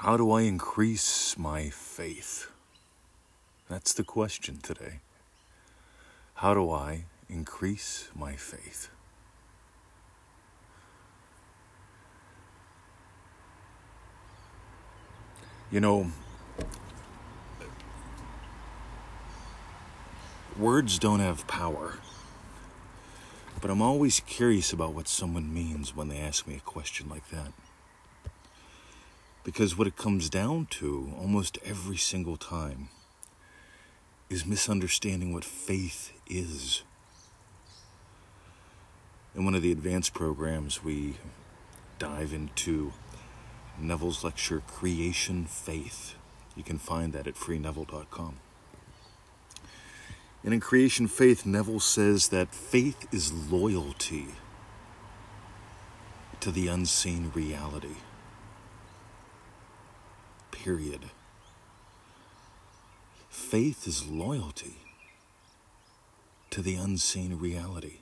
How do I increase my faith? That's the question today. How do I increase my faith? You know, words don't have power, but I'm always curious about what someone means when they ask me a question like that. Because what it comes down to almost every single time is misunderstanding what faith is. In one of the advanced programs, we dive into Neville's lecture, Creation Faith. You can find that at freeneville.com. And in Creation Faith, Neville says that faith is loyalty to the unseen reality period. Faith is loyalty to the unseen reality.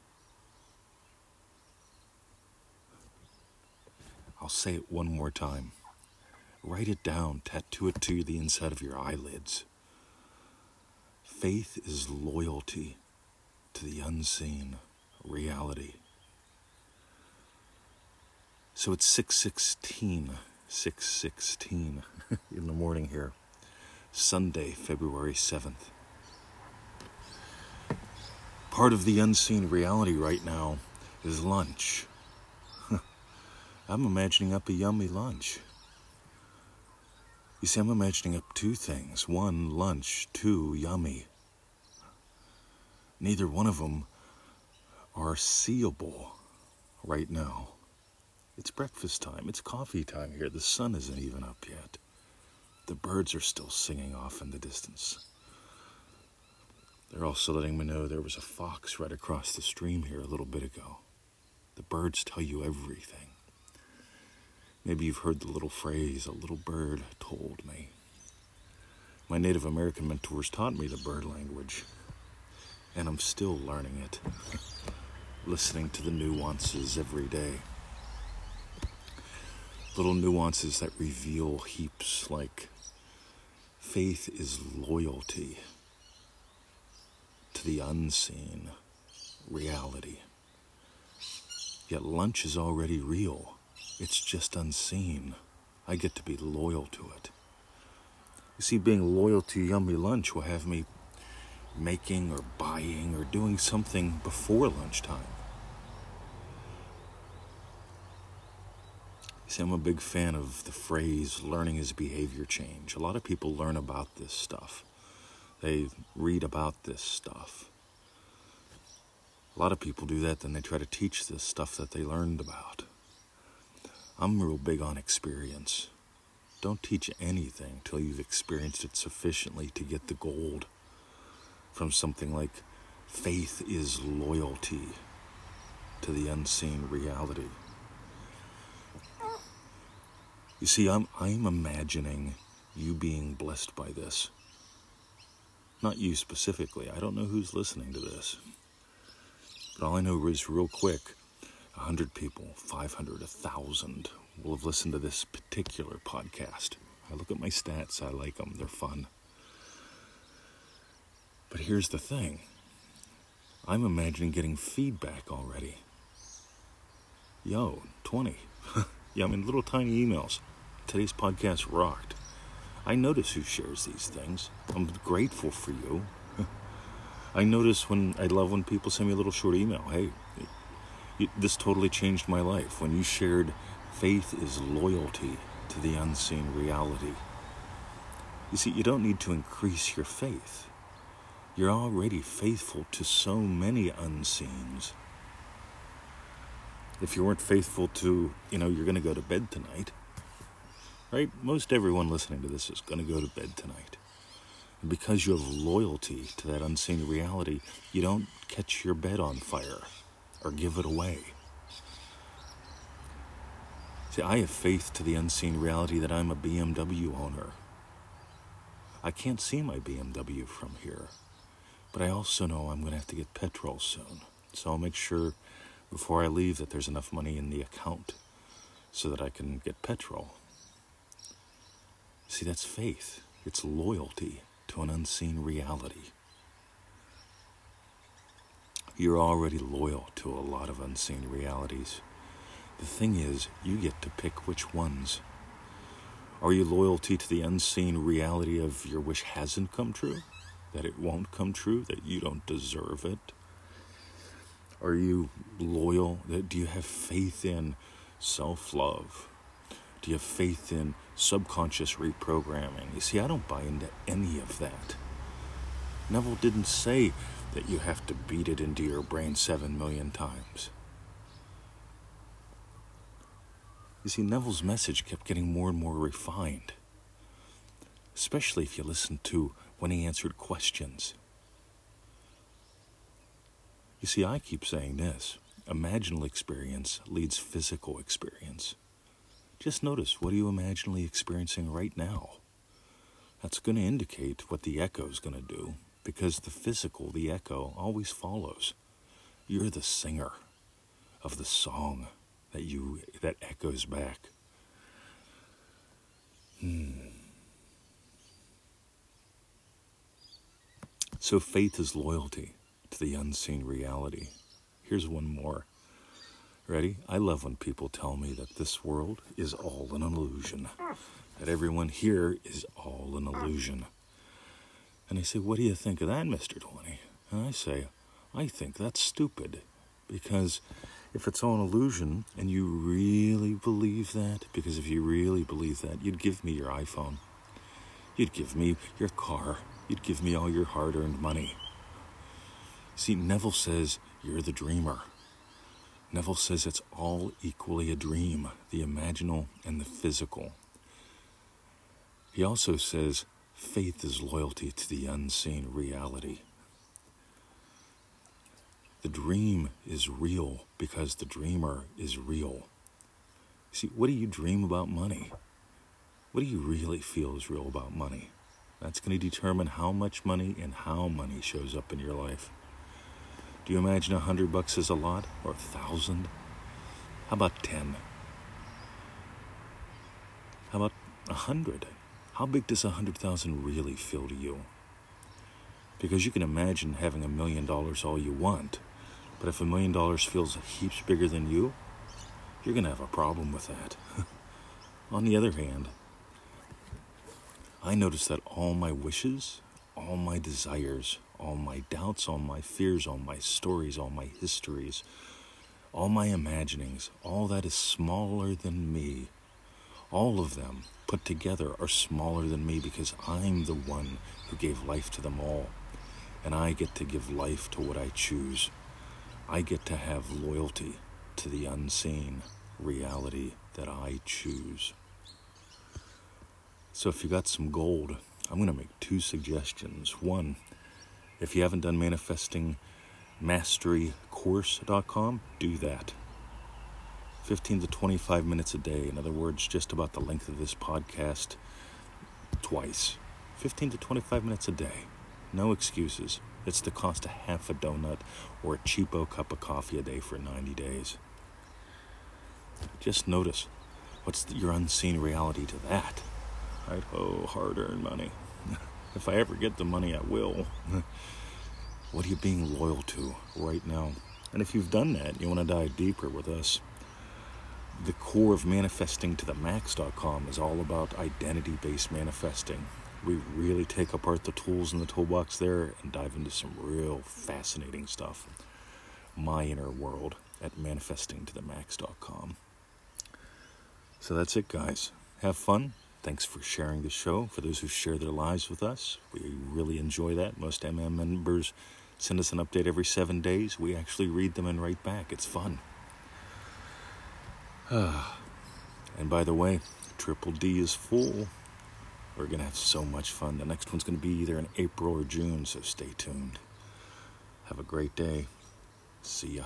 I'll say it one more time. Write it down, tattoo it to the inside of your eyelids. Faith is loyalty to the unseen reality. So it's 616 6:16 in the morning here. Sunday, February 7th. Part of the unseen reality right now is lunch. I'm imagining up a yummy lunch. You see, I'm imagining up two things. One, lunch. Two, yummy. Neither one of them are seeable right now. It's breakfast time. It's coffee time here. The sun isn't even up yet. The birds are still singing off in the distance. They're also letting me know there was a fox right across the stream here a little bit ago. The birds tell you everything. Maybe you've heard the little phrase, a little bird told me. My Native American mentors taught me the bird language, and I'm still learning it, listening to the nuances every day little nuances that reveal heaps like faith is loyalty to the unseen reality. Yet lunch is already real, it's just unseen. I get to be loyal to it. You see, being loyal to Yummy Lunch will have me making or buying or doing something before lunchtime. See, I'm a big fan of the phrase learning is behavior change. A lot of people learn about this stuff, they read about this stuff. A lot of people do that, then they try to teach this stuff that they learned about. I'm real big on experience. Don't teach anything till you've experienced it sufficiently to get the gold from something like faith is loyalty to the unseen reality. You see, I'm, I'm imagining you being blessed by this. Not you specifically. I don't know who's listening to this. But all I know is, real quick, 100 people, 500, 1,000 will have listened to this particular podcast. I look at my stats, I like them, they're fun. But here's the thing I'm imagining getting feedback already. Yo, 20. yeah, I mean, little tiny emails. Today's podcast rocked. I notice who shares these things. I'm grateful for you. I notice when I love when people send me a little short email. Hey, this totally changed my life. When you shared, faith is loyalty to the unseen reality. You see, you don't need to increase your faith. You're already faithful to so many unseens. If you weren't faithful to, you know, you're going to go to bed tonight right? Most everyone listening to this is going to go to bed tonight. And because you have loyalty to that unseen reality, you don't catch your bed on fire or give it away. See, I have faith to the unseen reality that I'm a BMW owner. I can't see my BMW from here, but I also know I'm going to have to get petrol soon. So I'll make sure before I leave that there's enough money in the account so that I can get petrol. See, that's faith. It's loyalty to an unseen reality. You're already loyal to a lot of unseen realities. The thing is, you get to pick which ones. Are you loyalty to the unseen reality of your wish hasn't come true? That it won't come true? That you don't deserve it? Are you loyal? Do you have faith in self love? Do you have faith in subconscious reprogramming? You see, I don't buy into any of that. Neville didn't say that you have to beat it into your brain seven million times. You see, Neville's message kept getting more and more refined, especially if you listened to when he answered questions. You see, I keep saying this imaginal experience leads physical experience. Just notice what are you imaginally experiencing right now? That's going to indicate what the echo is going to do because the physical, the echo, always follows. You're the singer of the song that you that echoes back. Hmm. So faith is loyalty to the unseen reality. Here's one more. Ready? I love when people tell me that this world is all an illusion, that everyone here is all an illusion. And they say, What do you think of that, Mr. 20? And I say, I think that's stupid because if it's all an illusion and you really believe that, because if you really believe that, you'd give me your iPhone, you'd give me your car, you'd give me all your hard earned money. See, Neville says you're the dreamer. Neville says it's all equally a dream the imaginal and the physical. He also says faith is loyalty to the unseen reality. The dream is real because the dreamer is real. See, what do you dream about money? What do you really feel is real about money? That's going to determine how much money and how money shows up in your life. Do you imagine a hundred bucks is a lot or a thousand? How about ten? How about a hundred? How big does a hundred thousand really feel to you? Because you can imagine having a million dollars all you want, but if a million dollars feels heaps bigger than you, you're going to have a problem with that. On the other hand, I notice that all my wishes, all my desires, all my doubts, all my fears, all my stories, all my histories, all my imaginings, all that is smaller than me, all of them put together are smaller than me because I'm the one who gave life to them all. And I get to give life to what I choose. I get to have loyalty to the unseen reality that I choose. So, if you got some gold, I'm going to make two suggestions. One, if you haven't done manifestingmasterycourse.com, do that. 15 to 25 minutes a day. In other words, just about the length of this podcast twice. 15 to 25 minutes a day. No excuses. It's the cost of half a donut or a cheapo cup of coffee a day for 90 days. Just notice what's your unseen reality to that? Right? Oh, hard earned money. if I ever get the money, I will. what are you being loyal to right now? And if you've done that, you want to dive deeper with us. The core of manifesting to the max.com is all about identity based manifesting we really take apart the tools in the toolbox there and dive into some real fascinating stuff. My inner world at manifestingtothemax.com. So that's it, guys. Have fun. Thanks for sharing the show. For those who share their lives with us, we really enjoy that. Most MM members send us an update every seven days. We actually read them and write back. It's fun. and by the way, Triple D is full. We're going to have so much fun. The next one's going to be either in April or June, so stay tuned. Have a great day. See ya.